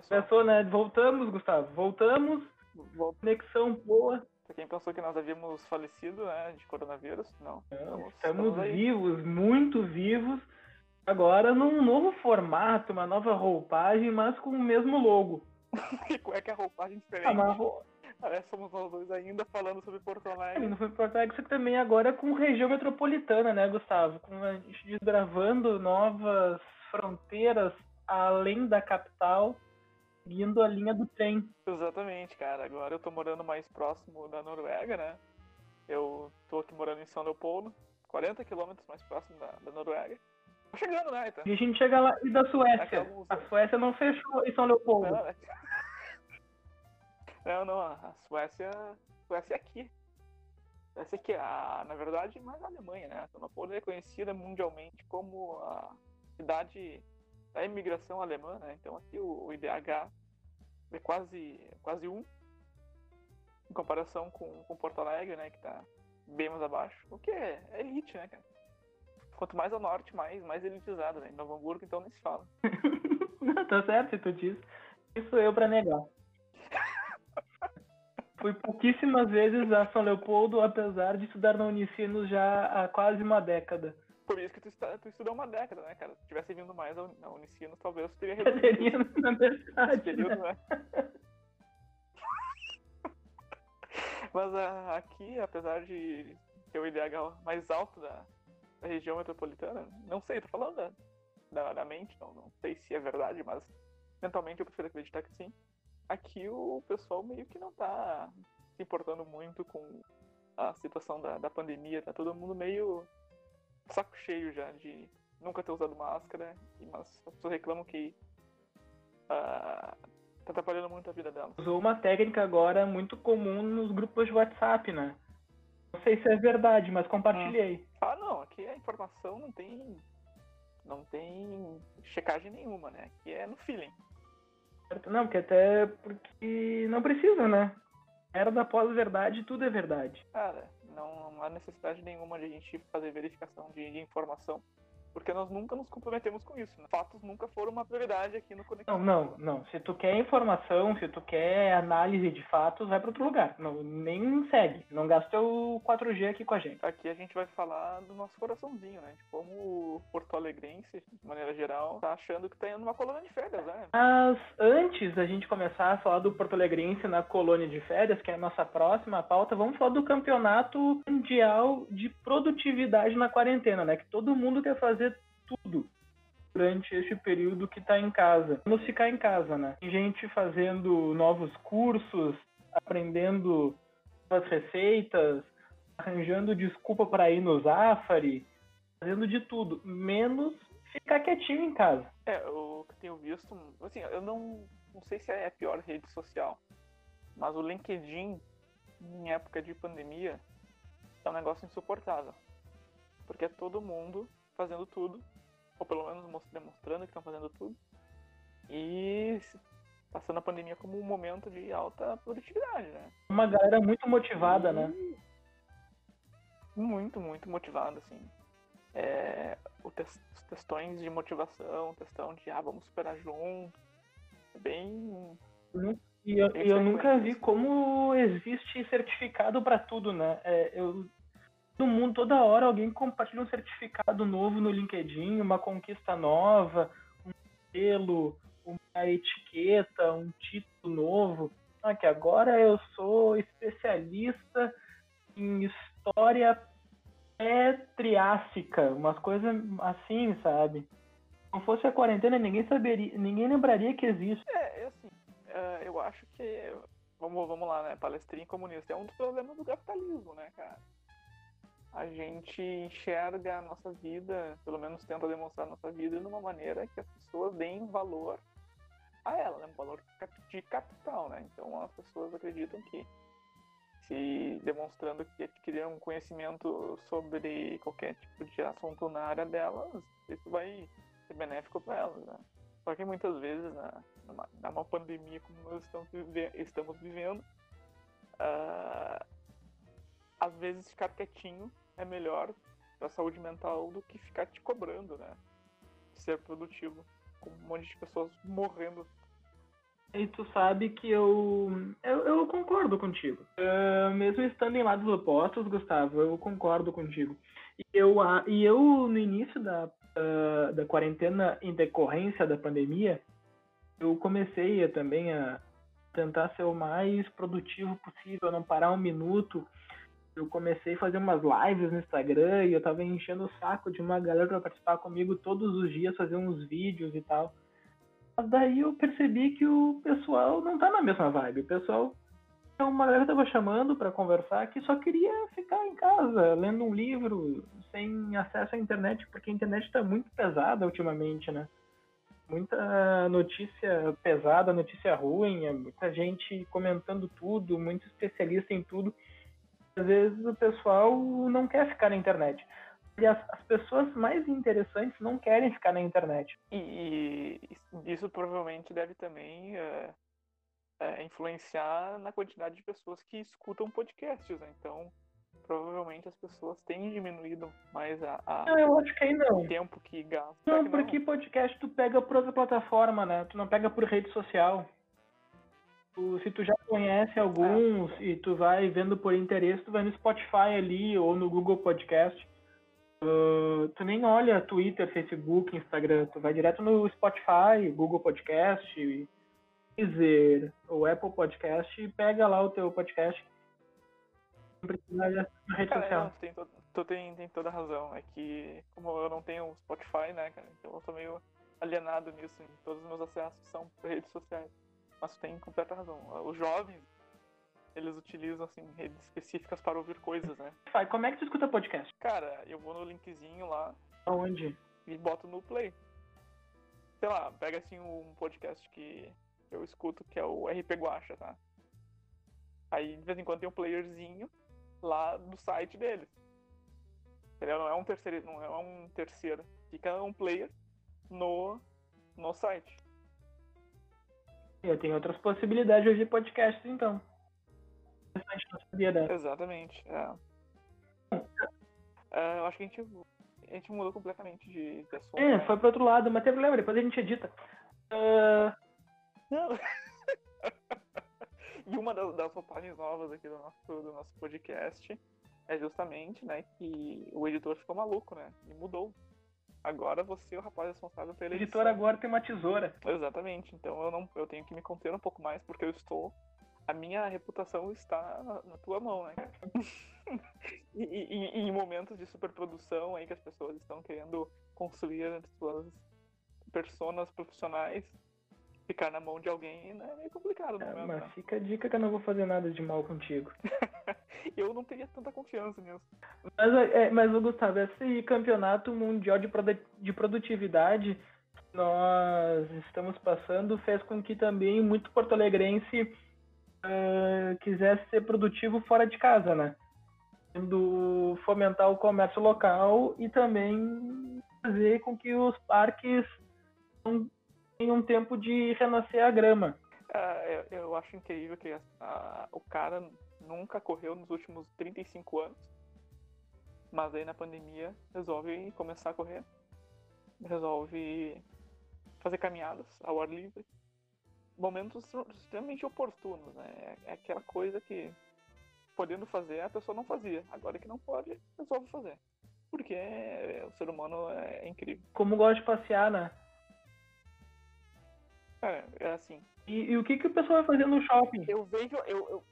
começou. Começou, né? Voltamos, Gustavo. Voltamos. Vol- Conexão boa. Pra quem pensou que nós havíamos falecido, né, de coronavírus, não. Estamos, estamos aí. vivos, muito vivos. Agora num novo formato, uma nova roupagem, mas com o mesmo logo. Que cueca é roupagem Ah, diferente. mas Parece que somos nós dois ainda falando sobre Porto É, Alegre. não foi Porto Alegre, que também agora com região metropolitana, né, Gustavo? Com a gente desbravando novas fronteiras além da capital, seguindo a linha do trem. Exatamente, cara. Agora eu tô morando mais próximo da Noruega, né? Eu tô aqui morando em São Leopoldo, 40 quilômetros mais próximo da, da Noruega. Tô chegando, né, então? E a gente chega lá. E da Suécia? Alguns- A Suécia não fechou em São Leopoldo. Não, né? não, não, a Suécia, Suécia é aqui. Suécia aqui, a, na verdade, mais a Alemanha, né? São Leopoldo é conhecida mundialmente como a cidade da imigração alemã, né? Então aqui o, o IDH é quase, quase um, em comparação com, com Porto Alegre, né? Que tá bem mais abaixo. O que é, é elite, né, cara? Quanto mais ao norte, mais, mais elitizado, né? Em Novo Hamburgo, então nem se fala. Não, tá certo se tu diz. Isso eu pra negar. Fui pouquíssimas vezes a São Leopoldo, apesar de estudar na Unicinos já há quase uma década. Por isso que tu, tu estudou uma década, né, cara? Se tivesse vindo mais na Unicinos, talvez tu teria reduzido teria, na verdade. período, né? né? Mas ah, aqui, apesar de ter o IDH mais alto da, da região metropolitana, não sei, tô falando da, da, da mente, não, não sei se é verdade, mas mentalmente eu prefiro acreditar que sim. Aqui o pessoal meio que não tá se importando muito com a situação da, da pandemia, tá todo mundo meio saco cheio já de nunca ter usado máscara, mas as pessoas reclamam que ah, tá atrapalhando muito a vida delas. Usou uma técnica agora muito comum nos grupos de WhatsApp, né? Não sei se é verdade, mas compartilhei. Ah, não, aqui a informação não tem. Não tem checagem nenhuma, né? Aqui é no feeling. Não, porque até porque não precisa, né? Era da pós-verdade, tudo é verdade. Cara, não, há necessidade nenhuma de a gente fazer verificação de, de informação. Porque nós nunca nos comprometemos com isso. Né? Fatos nunca foram uma prioridade aqui no Conexão. Não, não, não. Se tu quer informação, se tu quer análise de fatos, vai para outro lugar. Não, nem segue. Não gasta o 4G aqui com a gente. Aqui a gente vai falar do nosso coraçãozinho, né? De como o Porto Alegrense, de maneira geral, tá achando que tá indo numa colônia de férias, né? Mas antes da gente começar a falar do Porto Alegrense na colônia de férias, que é a nossa próxima pauta, vamos falar do campeonato mundial de produtividade na quarentena, né? Que todo mundo quer fazer tudo durante este período que tá em casa. Vamos ficar em casa, né? Tem gente fazendo novos cursos, aprendendo novas receitas, arranjando desculpa para ir no Zafari, fazendo de tudo, menos ficar quietinho em casa. É, o que tenho visto, assim, eu não, não sei se é a pior rede social, mas o LinkedIn, em época de pandemia, é um negócio insuportável. Porque é todo mundo fazendo tudo, ou pelo menos demonstrando que estão fazendo tudo, e passando a pandemia como um momento de alta produtividade, né? Uma galera muito motivada, né? Muito, muito motivado, assim. É, o tes- os textões de motivação, textão de, ah, vamos superar junto. É bem... E eu, e eu nunca vi como existe certificado pra tudo, né? É, eu, no mundo, toda hora, alguém compartilha um certificado novo no LinkedIn, uma conquista nova, um selo, uma etiqueta, um título novo. Ah, que agora eu sou especialista em história pré-triássica, umas coisas assim, sabe? Se não fosse a quarentena, ninguém saberia, ninguém lembraria que existe. É, é assim, é, eu acho que, vamos, vamos lá, né, palestrinha comunista, é um dos problemas do capitalismo, né, cara? A gente enxerga a nossa vida, pelo menos tenta demonstrar a nossa vida de uma maneira que as pessoas deem valor a ela, né, um valor de capital, né? Então as pessoas acreditam que se demonstrando que adquiriram um conhecimento sobre qualquer tipo de assunto na área delas, isso vai ser benéfico para elas, né? Só que muitas vezes, na, numa, numa pandemia como nós estamos, vive- estamos vivendo, ah, às vezes ficar quietinho é melhor para a saúde mental do que ficar te cobrando, né? Ser produtivo, com um monte de pessoas morrendo E tu sabe que eu, eu, eu concordo contigo. Uh, mesmo estando em lados opostos, Gustavo, eu concordo contigo. E eu, uh, e eu no início da, uh, da quarentena, em decorrência da pandemia, eu comecei também a tentar ser o mais produtivo possível, não parar um minuto. Eu comecei a fazer umas lives no Instagram e eu tava enchendo o saco de uma galera para participar comigo todos os dias, fazer uns vídeos e tal. Mas daí eu percebi que o pessoal não tá na mesma vibe. O pessoal uma galera tava chamando para conversar que só queria ficar em casa, lendo um livro, sem acesso à internet, porque a internet tá muito pesada ultimamente, né? Muita notícia pesada, notícia ruim, é muita gente comentando tudo, muito especialista em tudo. Às vezes o pessoal não quer ficar na internet. E as, as, pessoas mais interessantes não querem ficar na internet. E, e isso provavelmente deve também é, é, influenciar na quantidade de pessoas que escutam podcasts, né? Então, provavelmente as pessoas têm diminuído mais a, a não, eu acho que aí não. o tempo que gasta. Não, que porque não. podcast tu pega por outra plataforma, né? Tu não pega por rede social. Se tu já conhece alguns é. e tu vai vendo por interesse, tu vai no Spotify ali ou no Google Podcast Uh, tu nem olha Twitter, Facebook, Instagram, tu vai direto no Spotify, Google Podcast, Deezer, ou Apple Podcast e pega lá o teu podcast. Não precisa na rede cara, social. Não, tem to, tu tem, tem toda a razão. É que, como eu não tenho Spotify, né, cara, então eu tô meio alienado nisso. Todos os meus acessos são por redes sociais. Mas tu tem completa razão. Os jovens eles utilizam assim redes específicas para ouvir coisas, né? Pai, como é que tu escuta podcast? Cara, eu vou no linkzinho lá. Aonde? E boto no play. Sei lá, pega assim um podcast que eu escuto que é o RP Guacha, tá? Aí de vez em quando tem um playerzinho lá do site deles. Entendeu? Não é um terceiro, não é um terceiro. Fica um player no no site. Eu tenho outras possibilidades de ouvir podcasts então interessante, não sabia dessa. Exatamente. É. É, eu acho que a gente, a gente mudou completamente de, de assunto. É, foi pro outro lado, mas tem problema, depois a gente edita. Uh... Não. e uma das, das vantagens novas aqui do nosso, do nosso podcast é justamente, né, que o editor ficou maluco, né? E mudou. Agora você é o rapaz responsável pela edição. O editor agora tem uma tesoura. Exatamente. Então eu não eu tenho que me conter um pouco mais porque eu estou a minha reputação está na, tua mão, né? e, e, e, em momentos de superprodução aí que as pessoas estão querendo construir as suas personas profissionais, ficar na mão de alguém né, é meio complicado. É, momento, mas né? fica a dica que eu não vou fazer nada de mal contigo. eu não teria tanta confiança nisso. Mas, é, mas Gustavo, esse campeonato mundial de, produ de produtividade que nós estamos passando fez com que também muito porto-alegrense uh, quisesse ser produtivo fora de casa, né? Tendo fomentar o comércio local e também fazer com que os parques tenham tempo de renascer a grama. Uh, eu, eu, acho incrível que uh, o cara nunca correu nos últimos 35 anos, mas aí na pandemia resolve começar a correr, resolve fazer caminhadas ao ar livre momentos extremamente oportunos, né? É aquela coisa que, podendo fazer, a pessoa não fazia. Agora que não pode, resolve fazer. Porque é, o ser humano é incrível. Como gosta de passear, né? É, é assim. E, e, o que, que o pessoal vai fazer no shopping? Eu vejo. Eu. Eu.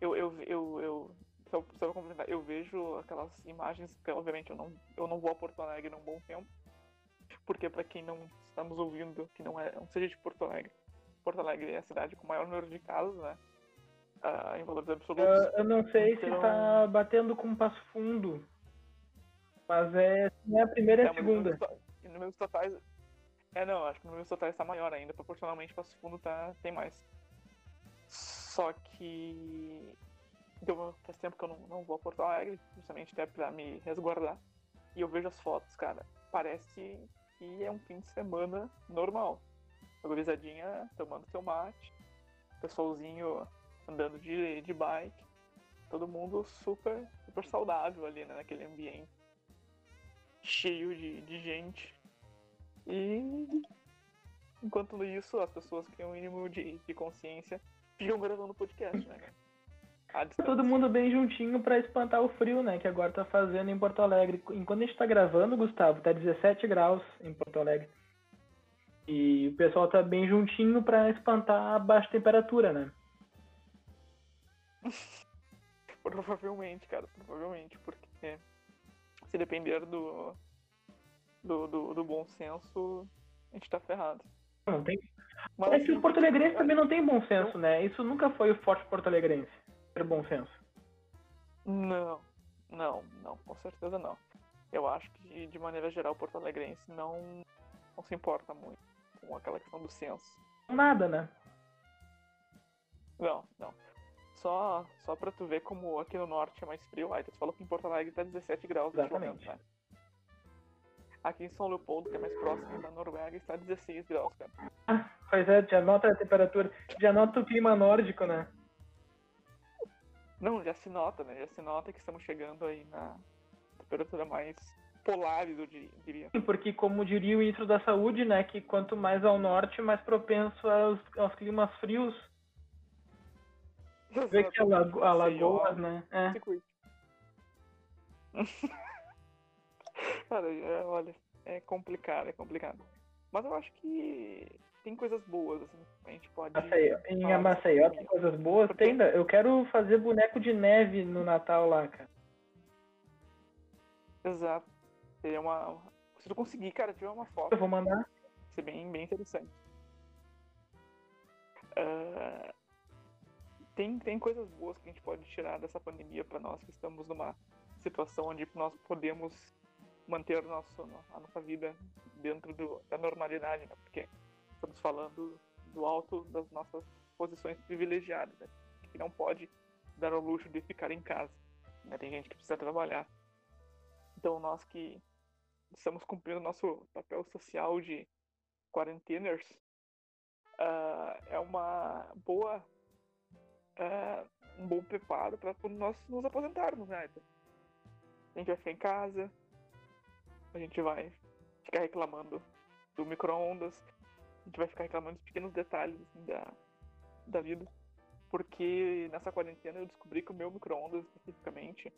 Eu. Eu. eu, eu só, só complementar, eu vejo aquelas imagens que, obviamente, eu não, eu não vou a Porto Alegre num bom tempo porque para quem não está nos ouvindo, que não é, não seja de Porto Alegre, Porto Alegre é a cidade com o maior número de casos, né? Uh, em valores absolutos. Eu, eu não sei então... se está batendo com Passo Fundo, mas é, é a primeira e é, a segunda. Em números totais, é não, acho que no números totais está maior ainda, proporcionalmente Passo Fundo tá, tem mais. Só que deu, faz tempo que eu não, não vou a Porto Alegre, justamente até para me resguardar. E eu vejo as fotos, cara, parece que é um fim de semana normal. A gurizadinha tomando seu mate, pessoalzinho andando de, de bike, todo mundo super, super saudável ali, né, naquele ambiente cheio de, de gente. E Enquanto isso, as pessoas que têm um mínimo de, de consciência ficam gravando podcast, né, cara? Todo mundo bem juntinho para espantar o frio, né? Que agora tá fazendo em Porto Alegre. Enquanto a gente tá gravando, Gustavo, tá 17 graus em Porto Alegre. E o pessoal tá bem juntinho para espantar a baixa temperatura, né? provavelmente, cara, provavelmente, porque se depender do, do, do, do bom senso, a gente tá ferrado. Não tem. Mas, é que o Porto Alegrense também não tem bom senso, né? Isso nunca foi o forte Porto Alegrense ter bom senso. Não, não, não, com certeza não. Eu acho que, de maneira geral, o Porto Alegrense não, não se importa muito com aquela questão do senso. Nada, né? Não, não. Só, só pra tu ver como aqui no norte é mais frio. Aí tu falou que em Porto Alegre tá 17 graus Exatamente. Momento, né? Aqui em São Leopoldo, que é mais próximo da Noruega, está 16 graus, cara. Ah, pois é, já nota a temperatura, já nota o clima nórdico, né? Não, já se nota, né? Já se nota que estamos chegando aí na temperatura mais polar, eu diria. Porque, como diria o ministro da Saúde, né, que quanto mais ao norte, mais propenso aos, aos climas frios. Vê que Alago Alagoas, né? É. Cara, é, olha, é complicado, é complicado. Mas eu acho que tem coisas boas, assim, a gente pode. Maceió. Em Maceió tem coisas boas? Porque... Tem, eu quero fazer boneco de neve no Natal lá, cara. Exato. Seria uma. Se tu conseguir, cara, tiver uma foto. Eu vou mandar. Ser bem, bem interessante. Uh... Tem, tem coisas boas que a gente pode tirar dessa pandemia para nós que estamos numa situação onde nós podemos manter nosso, a nossa vida dentro do, da normalidade, né? Porque estamos falando do alto das nossas posições privilegiadas, né? que não pode dar ao luxo de ficar em casa. Né? Tem gente que precisa trabalhar. Então nós que estamos cumprindo nosso papel social de quarenteners uh, é uma boa uh, um bom preparo para nós nos aposentarmos, né? A gente vai ficar em casa, a gente vai ficar reclamando do micro-ondas, a gente vai ficar reclamando dos pequenos detalhes assim, da, da vida. Porque nessa quarentena eu descobri que o meu micro-ondas especificamente,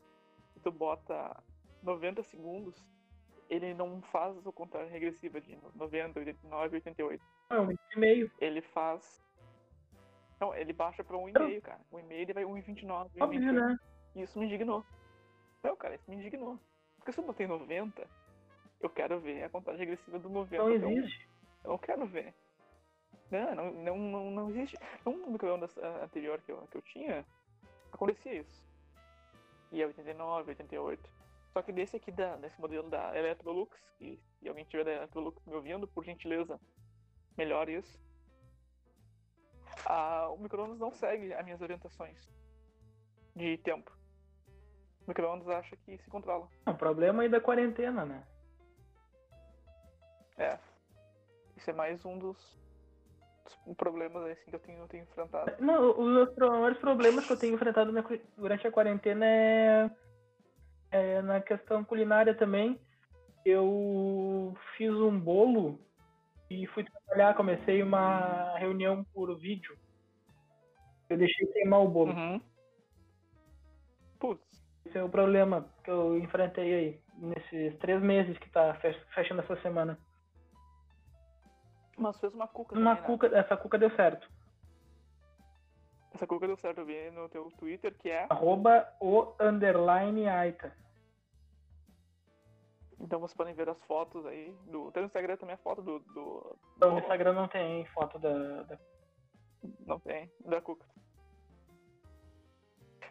se tu bota 90 segundos, ele não faz o contrário regressiva de 90, 89, 88. É um e meio. Ele faz. Não, ele baixa pra 1,5, cara. 1,5 ele vai 1,29. Óbvio, né? E isso me indignou. Não, cara, isso me indignou. Porque se eu botei 90, eu quero ver a contagem regressiva do 90. Não existe. Eu não quero ver. Não, não, não, não, não existe. No micro-ondas anterior que eu, que eu tinha, acontecia isso. Ia 89, 88. Só que desse aqui, da, desse modelo da Electrolux, e se alguém tiver da Electrolux me ouvindo, por gentileza, melhore isso. Ah, o micro-ondas não segue as minhas orientações de tempo. O micro-ondas acha que se controla. O problema aí da quarentena, né? É. Isso é mais um dos, dos problemas assim, que eu tenho, eu tenho enfrentado. Não, os maiores problemas que eu tenho enfrentado na, durante a quarentena é, é na questão culinária também. Eu fiz um bolo e fui trabalhar, comecei uma reunião por vídeo. Eu deixei queimar o bolo. Uhum. Putz. Esse é o problema que eu enfrentei aí, nesses três meses que tá fechando essa semana. Mas fez uma cuca Uma também, né? cuca, essa cuca deu certo. Essa cuca deu certo, eu vi no teu Twitter, que é... Arroba o underline Aita. Então vocês podem ver as fotos aí. Do... Tem no Instagram também a foto do. do... Não, no Instagram não tem foto da, da. Não tem, da Cuca.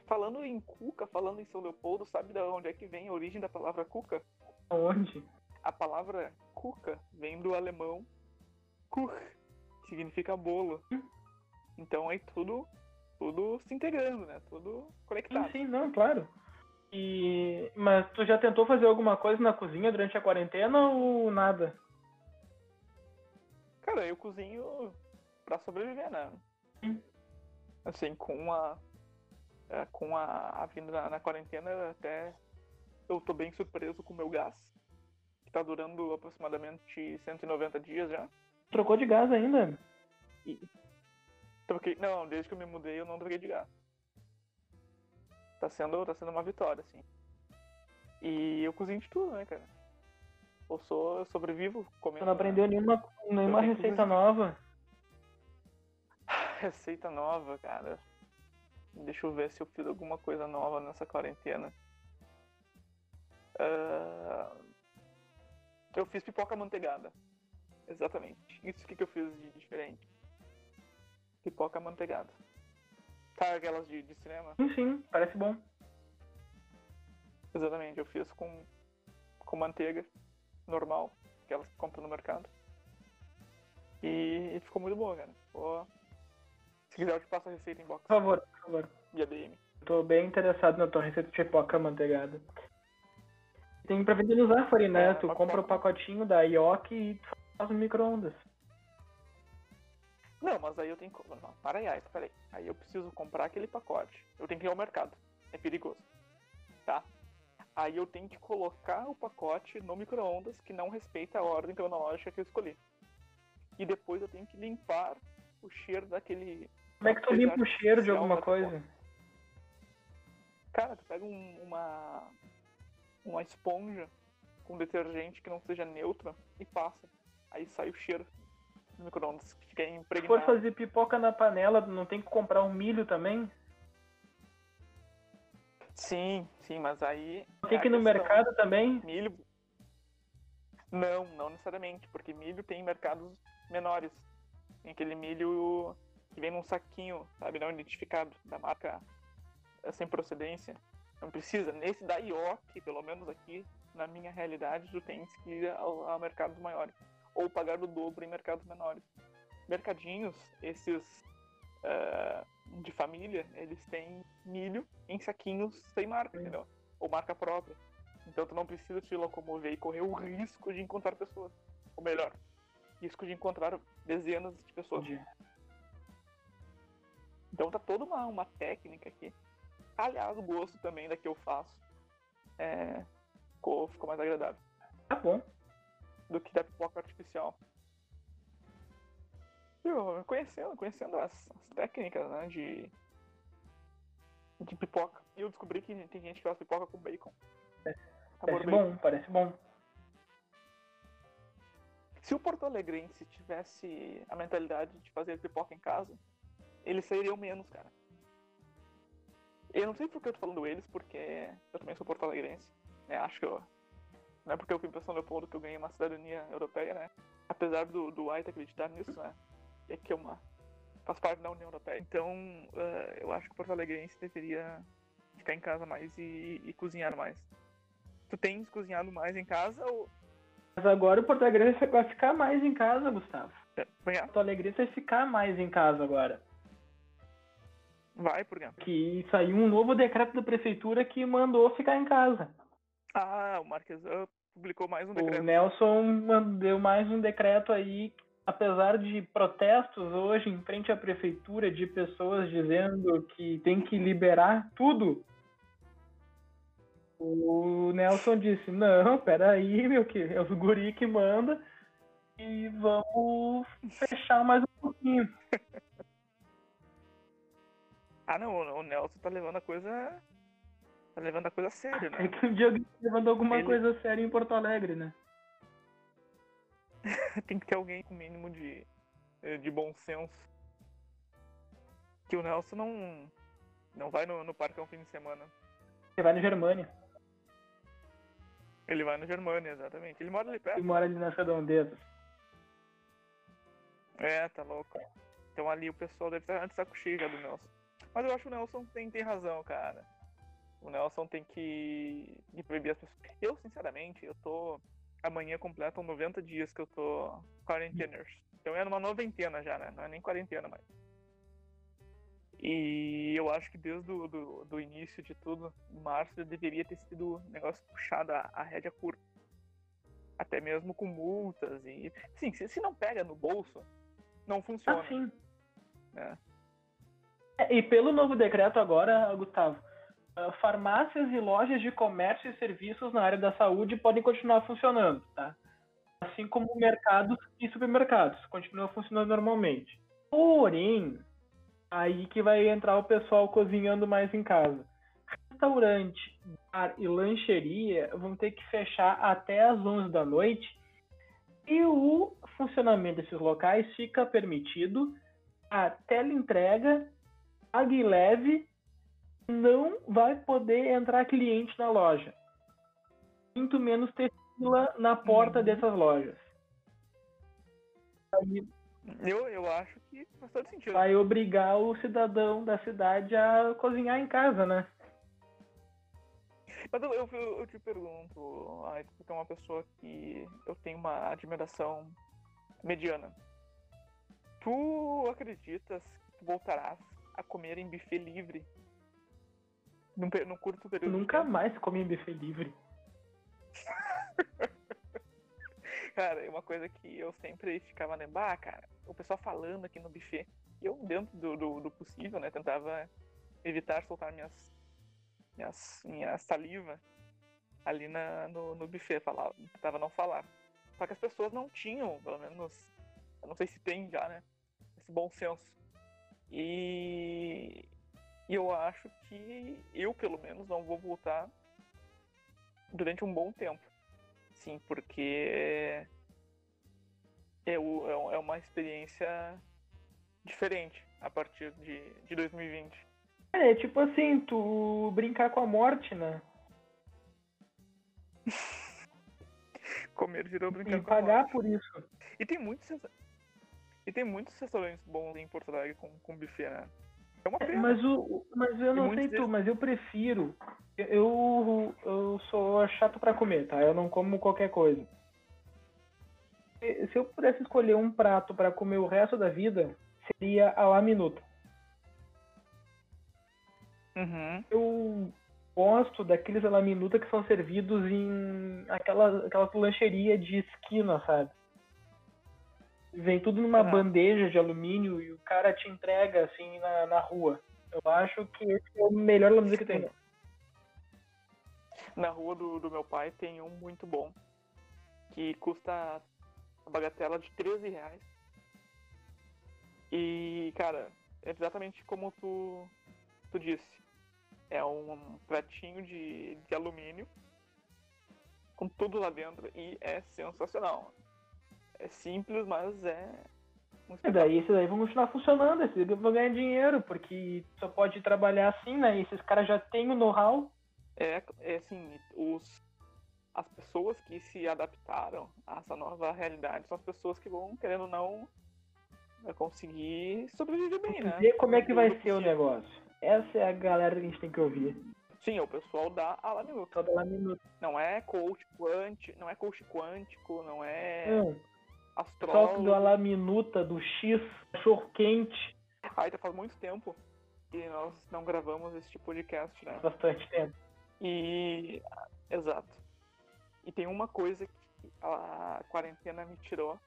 Falando em Cuca, falando em São Leopoldo, sabe de onde é que vem a origem da palavra Cuca? Onde? A palavra Cuca vem do alemão Que significa bolo. Então aí tudo, tudo se integrando, né? Tudo conectado. Sim, sim, não, claro. E... Mas tu já tentou fazer alguma coisa na cozinha durante a quarentena ou nada? Cara, eu cozinho pra sobreviver, né? Hum. Assim, com a. É, com a, a vinda na, na, quarentena, até eu tô bem surpreso com o meu gás. Que tá durando aproximadamente 190 dias já. Trocou de gás ainda? E... Troquei... Não, desde que eu me mudei eu não troquei de gás. Tá sendo, tá sendo uma vitória, assim. E eu cozinho de tudo, né, cara? Eu sou, eu sobrevivo comendo. Você não aprendeu nenhuma, nenhuma receita nova? Receita nova, cara. Deixa eu ver se eu fiz alguma coisa nova nessa quarentena. Uh... Eu fiz pipoca manteigada. Exatamente. Isso que, que eu fiz de diferente. Pipoca manteigada. Tá aquelas de, de cinema? Sim, sim, parece bom. Exatamente, eu fiz com, com manteiga normal, aquelas que compra no mercado. E, e ficou muito boa, cara. Ficou... Se quiser eu te passo a receita em box. Por favor, por favor. Via DM. Tô bem interessado na tua receita de pipoca manteigada. Tem pra vender no Zafari, né? É, tu compra o pacotinho da Yoki e faz no micro-ondas. Não, mas aí eu tenho que. Não, para aí, para aí. Aí eu preciso comprar aquele pacote. Eu tenho que ir ao mercado. É perigoso. Tá? Aí eu tenho que colocar o pacote no micro-ondas que não respeita a ordem cronológica que eu escolhi. E depois eu tenho que limpar o cheiro daquele. Como é que tu limpa o cheiro de alguma coisa? Cara, tu pega um, uma, uma esponja com detergente que não seja neutra e passa. Aí sai o cheiro no micro-ondas, fica impregnado. Se for fazer pipoca na panela, não tem que comprar um milho também? Sim, sim, mas aí. Tem que ir no mercado também? Milho. Não, não necessariamente, porque milho tem mercados menores. Tem aquele milho que vem num saquinho, sabe, não identificado, da marca sem procedência. Não precisa. Nesse da IOC, pelo menos aqui, na minha realidade, tu tens que ir a, a mercados maiores. Ou pagar o dobro em mercados menores. Mercadinhos, esses uh, de família, eles têm milho em saquinhos sem marca, entendeu? Ou marca própria. Então tu não precisa te locomover e correr o risco de encontrar pessoas. Ou melhor, risco de encontrar dezenas de pessoas. Entendi. Então tá toda uma, uma técnica aqui Aliás, o gosto também da que eu faço é, ficou, ficou mais agradável. Tá bom. Do que da pipoca artificial. Eu, conhecendo, conhecendo as, as técnicas né, de, de pipoca. E eu descobri que tem gente que faz pipoca com bacon. É, parece bacon. bom, parece bom. Se o Porto Alegrense tivesse a mentalidade de fazer pipoca em casa, eles sairiam menos, cara. Eu não sei por que eu tô falando eles, porque eu também sou porto-alegrense. Né? Acho que eu. Não é porque eu fui pra São Leopoldo que eu ganhei uma cidadania europeia, né? Apesar do, do White acreditar nisso, né? É que é uma. faz parte da União Europeia. Então, uh, eu acho que o porto-alegrense deveria ficar em casa mais e, e, cozinhar mais. Tu tens cozinhado mais em casa ou. Mas agora o Porto Alegre vai ficar mais em casa, Gustavo. É, o Porto Alegre vai ficar mais em casa agora. Vai, por quê? Que saiu um novo decreto da prefeitura que mandou ficar em casa. Ah, o Marquesan publicou mais um decreto. O Nelson deu mais um decreto aí, apesar de protestos hoje em frente à prefeitura de pessoas dizendo que tem que liberar tudo. O Nelson disse, não, peraí, meu que é o guri que manda e vamos fechar mais um pouquinho. Ah, não, o Nelson tá levando a coisa. Tá levando a coisa a sério, né? É que um dia alguém tá levando alguma Ele... coisa séria em Porto Alegre, né? Tem que ter alguém com mínimo de, de bom senso. Que o Nelson não. Não vai no, no parque um fim de semana. Ele vai no Germânia. Ele vai no Germânia, exatamente. Ele mora ali perto. Ele mora ali nas redondezas. É, tá louco. Então ali o pessoal deve estar antes da coxinha do Nelson. Mas eu acho que o Nelson tem, tem razão, cara. O Nelson tem que, que proibir as pessoas. Eu, sinceramente, eu tô. Amanhã completam 90 dias que eu tô quarenteners. Então é numa noventena já, né? Não é nem quarentena mais. E eu acho que desde o do, do início de tudo, em março, deveria ter sido um negócio puxado a, a rédea curta. Até mesmo com multas e. Sim, se, se não pega no bolso, não funciona. Ah, sim. É. É, e pelo novo decreto agora, Gustavo, farmácias e lojas de comércio e serviços na área da saúde podem continuar funcionando, tá? Assim como mercados e supermercados. Continua funcionando normalmente. Porém, aí que vai entrar o pessoal cozinhando mais em casa. Restaurante, bar e lancheria vão ter que fechar até as 11 da noite e o funcionamento desses locais fica permitido a teleentrega, pague leve, não vai poder entrar cliente na loja. Muito menos ter fila na porta uhum. dessas lojas. Aí, eu, eu acho que faz todo sentido. Vai obrigar o cidadão da cidade a cozinhar em casa, né? Mas eu, eu, eu te pergunto, ai, porque é uma pessoa que eu tenho uma admiração mediana. Tu acreditas que voltarás a comer em buffet livre? Num, num curto período? Nunca mais comi em buffet livre. cara, é uma coisa que eu sempre ficava lembrando, ah, cara, o pessoal falando aqui no buffet. Eu, dentro do, do, do possível, né, tentava evitar soltar minhas minha, minha saliva ali na, no, no buffet, falava, tentava não falar. Só que as pessoas não tinham, pelo menos, eu não sei se tem já, né? Esse bom senso. E, e eu acho que eu, pelo menos, não vou voltar durante um bom tempo. Sim, porque é, é, é uma experiência diferente a partir de, de 2020. É, tipo assim, tu brincar com a morte, né? Comer virou brincar e com pagar a morte. por isso. E tem muitos e tem muitos restaurantes bons em Porto Alegre com, com buffet, né? É uma pena. Mas, o, mas eu não sei tu, mas eu prefiro. Eu, eu sou chato para comer, tá? Eu não como qualquer coisa. Se eu pudesse escolher um prato para comer o resto da vida, seria a minuta. Uhum. Eu gosto daqueles laminuta que são servidos em aquela, aquela lancheria de esquina, sabe? Vem tudo numa uhum. bandeja de alumínio e o cara te entrega assim na, na rua. Eu acho que esse é o melhor laminuta que tem. Na rua do, do meu pai tem um muito bom. Que custa a bagatela de 13 reais. E, cara, é exatamente como tu, tu disse é um pratinho de, de alumínio com tudo lá dentro e é sensacional. É simples, mas é. E daí isso daí vai continuar funcionando, esses vão ganhar dinheiro, porque só pode trabalhar assim, né? E esses caras já têm o know-how. É, é assim, os, as pessoas que se adaptaram a essa nova realidade são as pessoas que vão, querendo ou não, conseguir sobreviver bem, né? Ver como é que vai ser o negócio. Essa é a galera que a gente tem que ouvir. Sim, é o pessoal da. Da Alaminuta. Não é coach quântico, não é coach quântico, não é hum. Astrólogo. Só do Alaminuta, do X, cachorro quente. Ai, tá faz muito tempo que nós não gravamos esse tipo de podcast, né? Bastante tempo. E. Exato. E tem uma coisa que a quarentena me tirou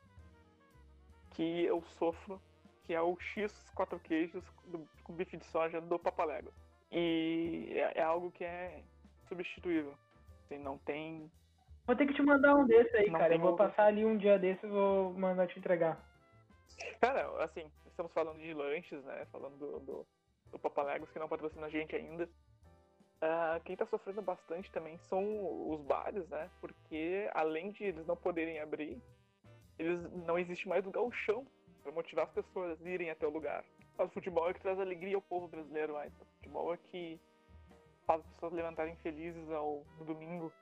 que eu sofro que é o X quatro queijos do, com bife de soja do Papalego. E é, é, algo que é substituível. Assim, não tem. Vou ter que te mandar um desse aí, não cara. Eu vou passar ali um dia desses e vou mandar te entregar. Cara, assim, estamos falando de lanches, né? Falando do, do, do Papalegos, que não patrocina a gente ainda. Uh, quem está sofrendo bastante também são os bares, né? Porque além de eles não poderem abrir, eles não existe mais o galchão para motivar as pessoas a irem até o lugar. Mas o futebol é que traz alegria ao povo brasileiro, mais. O futebol é que faz as pessoas levantarem felizes ao no domingo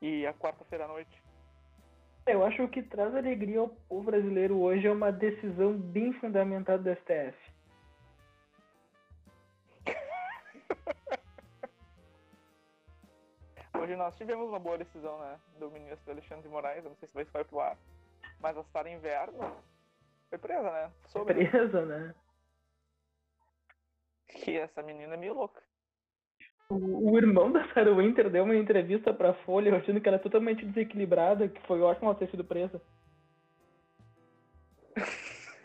e a quarta-feira à noite. Eu acho que o que traz alegria ao povo brasileiro hoje é uma decisão bem fundamentada do STF. Hoje nós tivemos uma boa decisão, né, do ministro Alexandre de Moraes, eu não sei se vai sair pro ar, mas a Sara Inverno foi presa, né? Sobre. Presa, né? Que essa menina é meio louca. O, o irmão da Sarah Winter deu uma entrevista pra Folha achando que ela é totalmente desequilibrada, que foi ótimo ela ter sido presa.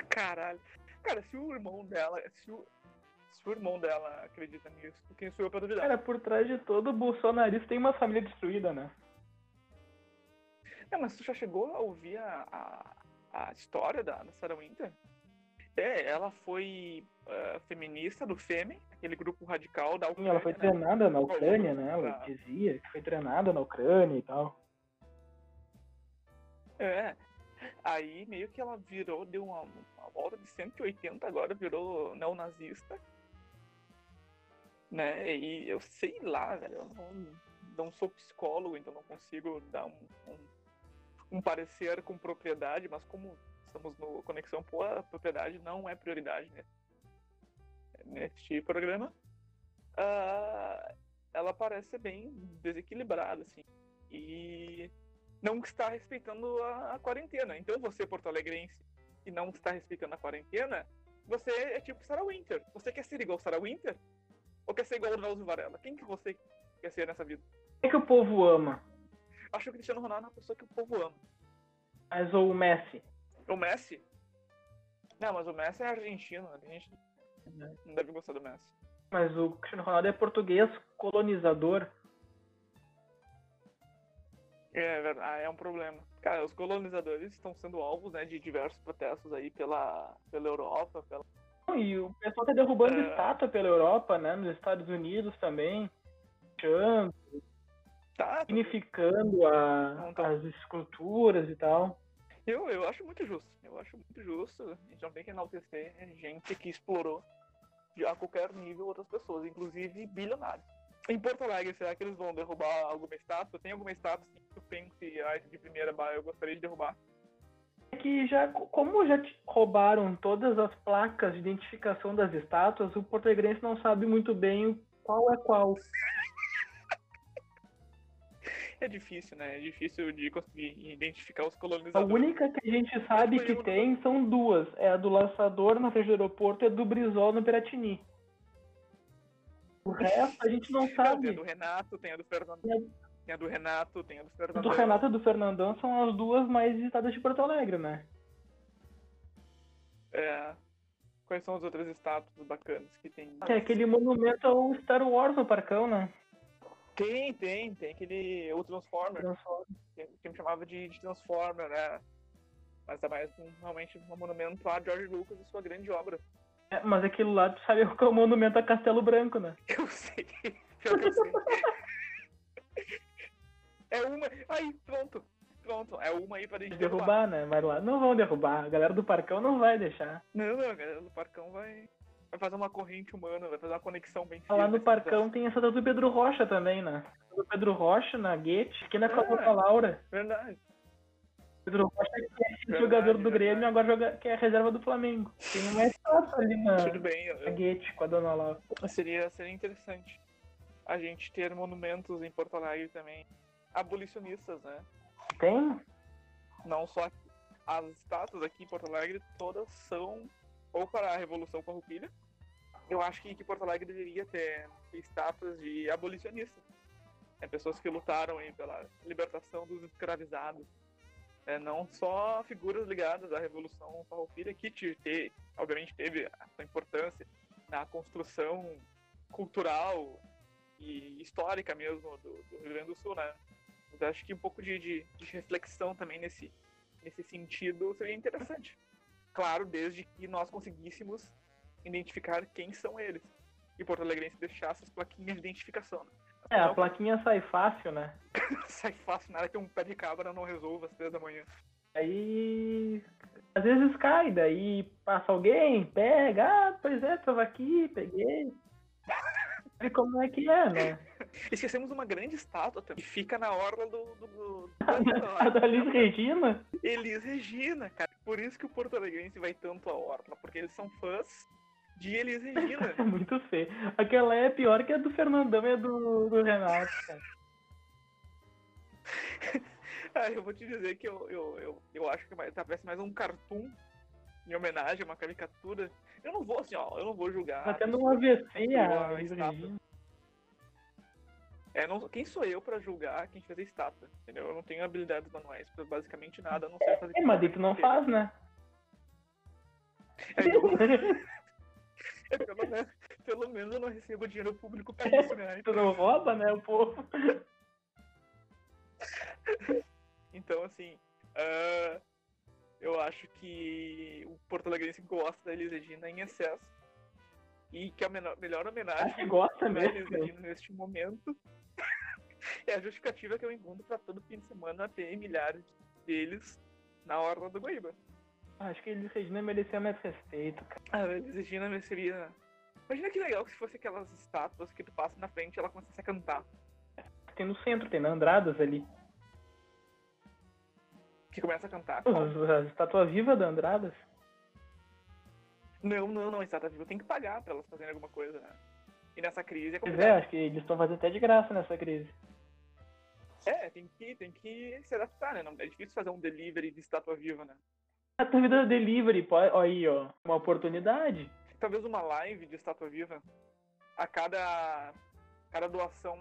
Caralho. Cara, se o irmão dela. Se o, se o irmão dela acredita nisso, quem sou eu pra duvidar? Cara, por trás de todo bolsonarista tem uma família destruída, né? É, mas tu já chegou a ouvir a, a, a história da, da Sarah Winter? É, ela foi uh, feminista do FEME, aquele grupo radical da Ucrânia. Ela foi né? treinada na Ucrânia, né? Ela Pra- dizia que foi treinada na Ucrânia e tal. É. Aí meio que ela virou, deu uma, uma volta de 180 agora, virou neonazista. Né? E eu sei lá, velho, eu não, não sou psicólogo, então não consigo dar um, um, um parecer com propriedade, mas como estamos no Conexão Pô, a propriedade não é prioridade nesse, neste programa, ah, ela parece ser bem desequilibrada, assim. E não está respeitando a, a quarentena. Então você, porto alegrense, que não está respeitando a quarentena, você é tipo Sarah Winter. Você quer ser igual Sarah Winter? Ou quer ser igual o Drauzio Varela? Quem que você quer ser nessa vida? O que, o povo ama? Acho que o Cristiano Ronaldo é uma pessoa que o povo ama. Mas o Messi. O Messi? Não, mas o Messi é argentino. A gente não deve gostar do Messi. Mas o Cristiano Ronaldo é português colonizador. É verdade, é um problema. Cara, os colonizadores estão sendo alvos né, de diversos protestos aí pela, pela Europa, pela E o pessoal tá derrubando É. estátua pela Europa, né? Nos Estados Unidos também. Puxando, Tá, tá. significando a- Não, tá. as esculturas e tal. Eu, eu acho muito justo. Eu acho muito justo. A gente não tem que enaltecer gente que explorou a qualquer nível outras pessoas, inclusive bilionários. Em Porto Alegre, será que eles vão derrubar alguma estátua? Tem alguma estátua que tu pense, ah, de primeira eu gostaria de derrubar? É que já, como já roubaram todas as placas de identificação das estátuas, o português não sabe muito bem qual é qual. É difícil, né? É difícil de conseguir identificar os A colonizadores. única que a gente sabe que tem são duas. É a do Lançador na frente do aeroporto e a do Brizol no Piratini. O resto a gente não Não, tem a sabe. do Renato, tem a do Fernando. A- Tem a do Renato, tem a do A Fernando. do Renato e do Fernandão são as duas mais visitadas de Porto Alegre, né? É. Quais são as outras estátuas bacanas que tem? É aquele monumento ao Star Wars no Parcão, né? Tem, tem, tem aquele. O Transformer. que que me chamava de, de Transformer, né? Mas é mais um, realmente um monumento a George Lucas e sua grande obra. É, mas aquilo lá, tu sabe que é o monumento a Castelo Branco, né? Eu sei, eu sei. é uma. Aí, pronto. Pronto, é uma aí pra gente derrubar. Derrubar, né? Mas lá não vão derrubar. A galera do Parcão não vai deixar. Não, não, a galera do Parcão vai, vai fazer uma corrente humana, vai fazer uma conexão bem Lá no firme, Parcão tem essa do Pedro Rocha também, né? Do Pedro Rocha, na Guete, esquina com a Ah. Dona Laura. Verdade. Pedro Rocha que é jogador do. Grêmio agora joga, que é reserva do Flamengo. Tem uma estátua ali na, Tudo bem, eu- na Guete com a Dona Laura. seria, seria interessante a gente ter monumentos em Porto Alegre também abolicionistas, né? Tem? não só as estátuas aqui em Porto Alegre, todas são ou para a Revolução Farroupilha. Eu acho que, que Porto Alegre deveria ter estátuas de abolicionistas. É, pessoas que lutaram pela libertação dos escravizados. É, não só figuras ligadas à Revolução Farroupilha, que te, te- obviamente teve a sua importância na construção cultural e histórica mesmo do, do Rio Grande do Sul, né? Mas acho que um pouco de, de, de reflexão também nesse, nesse sentido seria interessante. Claro, desde que nós conseguíssemos identificar quem são eles. E Porto Alegrense deixasse as plaquinhas de identificação. Né? É, a plaquinha sai fácil, né? sai fácil, nada que um pé de cabra não resolva às três da manhã. Aí às vezes cai, daí passa alguém, pega, ah, pois é, tava aqui, peguei. E como é que é, né? Esquecemos uma grande estátua também, que fica na orla do. do, do, da Liz Regina? Elis Regina, cara. Por isso que o Porto Alegrense vai tanto à orla, porque eles são fãs de Elis Regina. É muito feio. Aquela é pior que a do Fernandão e a do, do Renato, cara. Ah, eu vou te dizer que eu, eu, eu, eu acho que parece mais um cartoon em homenagem, uma caricatura. Eu não vou assim, ó, eu não vou julgar. Tá tendo um AVC a a. Regina. É, não, quem sou eu pra julgar quem fez a estátua? Entendeu? Eu não tenho habilidades manuais pra basicamente nada, a não ser fazer. É, mas daí tu não faz, né? É, eu- é, pelo, menos, pelo menos eu não recebo dinheiro público pra isso, né? tu não rouba, né, o povo? Então Então, assim, uh, eu acho que o Porto Alegrense gosta da Elis Regina em excesso. E que a menor, melhor homenagem que gosta mesmo. Neste momento é a justificativa que eu encontro para todo fim de semana ter milhares deles na orla do Guaíba. Acho que Elis Regina merecia mais respeito, cara. Ah, a Elis Regina mereceria. Imagina que legal se fosse aquelas estátuas que tu passa na frente e ela começasse a cantar. Tem no centro, tem na Andradas ali. Que começa a cantar. A estátua viva da Andradas. Não, não, não, estátua viva tem que pagar pra elas fazerem alguma coisa, né? E nessa crise é Pois complicado. é, acho que eles estão fazendo até de graça nessa crise. É, tem que, tem que se adaptar, né? Não, é difícil fazer um delivery de estátua viva, né? A tua vida delivery, pô, ó aí, ó. Uma oportunidade. Talvez uma live de estátua viva. A cada, cada doação,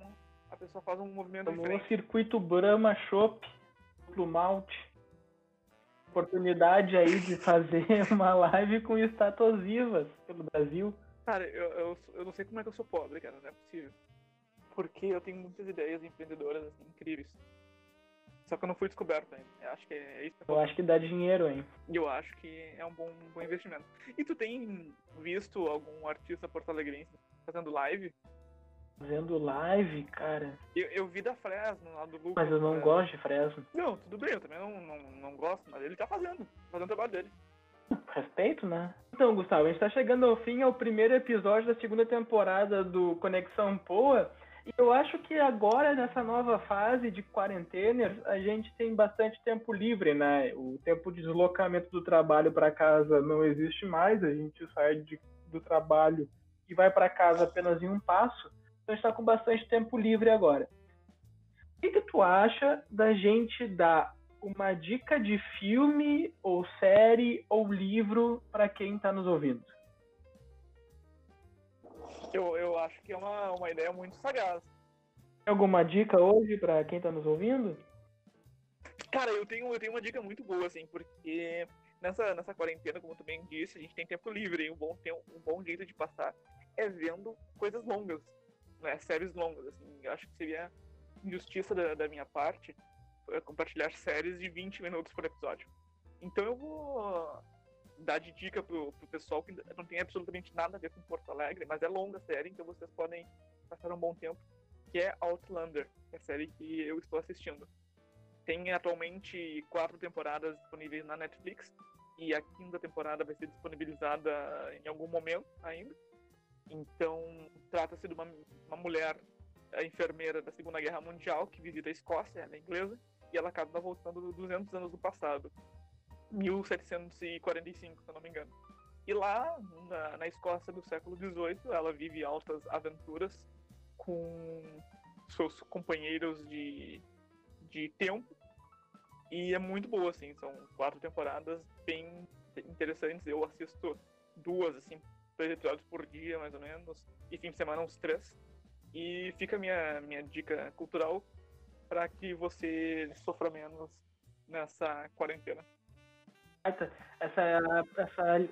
a pessoa faz um movimento No diferente. circuito Brahma Shop, duplo malte. Oportunidade aí de fazer uma live com estátuas vivas pelo Brasil. Cara, eu, eu, eu não sei como é que eu sou pobre, cara, não é possível. Porque eu tenho muitas ideias empreendedoras, assim, incríveis. Só que eu não fui descoberto ainda. Eu acho que é isso que eu Eu acho que dá dinheiro, hein? E eu acho que é um bom, um bom investimento. E tu tem visto algum artista porto-alegrense fazendo live? Fazendo live, cara. Eu, eu vi da Fresno, lá do Lucas. Mas eu não é, gosto de Fresno. Não, tudo bem, eu também não, não, não gosto, mas ele tá fazendo. Fazendo o trabalho dele. Respeito, né? Então, Gustavo, a gente tá chegando ao fim, ao primeiro episódio da segunda temporada do Conexão Poa. E eu acho que agora, nessa nova fase de quarentena, a gente tem bastante tempo livre, né? O tempo de deslocamento do trabalho para casa não existe mais, a gente sai de- do trabalho e vai para casa apenas em um passo. Então a gente está com bastante tempo livre agora. O que, que tu acha da gente dar uma dica de filme ou série ou livro para quem está nos ouvindo? Eu, eu acho que é uma, uma ideia muito sagaz. Tem alguma dica hoje para quem está nos ouvindo? Cara, eu tenho, eu tenho uma dica muito boa, assim, porque nessa, nessa quarentena, como tu bem disse, a gente tem tempo livre e um bom, tem um bom jeito de passar é vendo coisas longas, né? Séries longas, assim. Eu acho que seria injustiça da, da minha parte eh, compartilhar séries de 20 minutos por episódio. Então eu vou dar de dica pro, pro pessoal que não tem absolutamente nada a ver com Porto Alegre, mas é longa a série, então vocês podem passar um bom tempo, que é Outlander, que é a série que eu estou assistindo. Tem atualmente quatro temporadas disponíveis na Netflix e a quinta temporada vai ser disponibilizada em algum momento ainda. Então, trata-se de uma, uma mulher enfermeira da Segunda Guerra Mundial que visita a Escócia, ela é inglesa, e ela acaba voltando 200 anos do passado, 1745, se eu não me engano. E lá, na, na Escócia do século XVIII, ela vive altas aventuras com seus companheiros de, de tempo. E é muito boa, assim, são quatro temporadas bem interessantes. Eu assisto duas, assim, dois episódios por dia, mais ou menos, e fim de semana uns três. E fica a minha, minha dica cultural para que você sofra menos nessa quarentena. Essa, essa,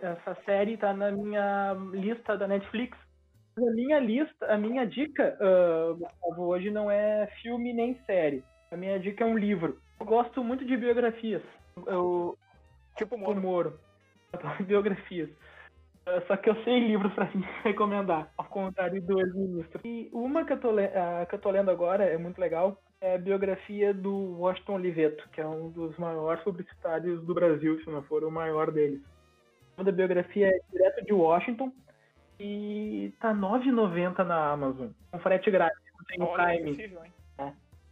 essa série tá na minha lista da Netflix. A minha lista, a minha dica, uh, hoje não é filme nem série. A minha dica é um livro. Eu gosto muito de biografias. Eu, Tipo Moro. Moro. Eu adoro biografias. Uh, Só que eu sei livros pra recomendar, ao contrário do ex-ministro. E uma que eu, tô, a que eu tô lendo agora é muito legal, é a biografia do Washington Oliveto, que é um dos maiores publicitários do Brasil, se não for o maior deles. O da biografia é Direto de Washington e tá R$ 9,90 na Amazon, com frete grátis, não tem Olha, Prime. acessível, hein?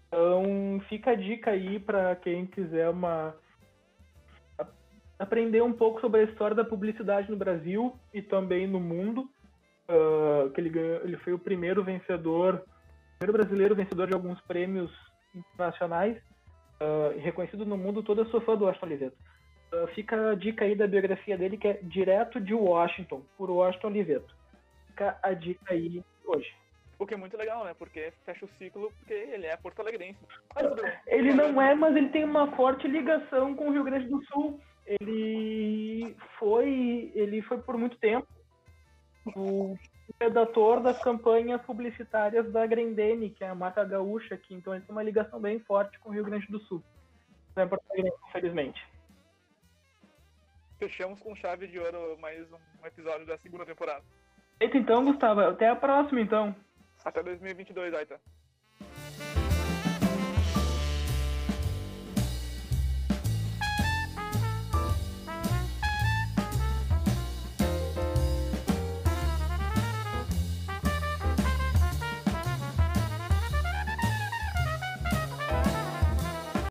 Então fica a dica aí para quem quiser uma a- aprender um pouco sobre a história da publicidade no Brasil e também no mundo. Ah, que ele, ganhou, ele foi o primeiro vencedor, primeiro brasileiro vencedor de alguns prêmios internacionais, e reconhecido no mundo todo. Eu sou fã do Washington Oliveto. Ah, fica a dica aí da biografia dele que é direto de Washington, por Washington Oliveto. Fica a dica aí hoje. O que é muito legal, né? Porque fecha o ciclo porque ele é porto-alegrense. Ele não é, mas ele tem uma forte ligação com o Rio Grande do Sul. Ele foi, ele foi por muito tempo o redator das campanhas publicitárias da Grendene, que é a marca gaúcha aqui. Então ele tem uma ligação bem forte com o Rio Grande do Sul. é Porto Alegre, infelizmente. Fechamos com chave de ouro mais um episódio da segunda temporada. Eita, então, Gustavo. Até a próxima, então. Até 2022, Aita.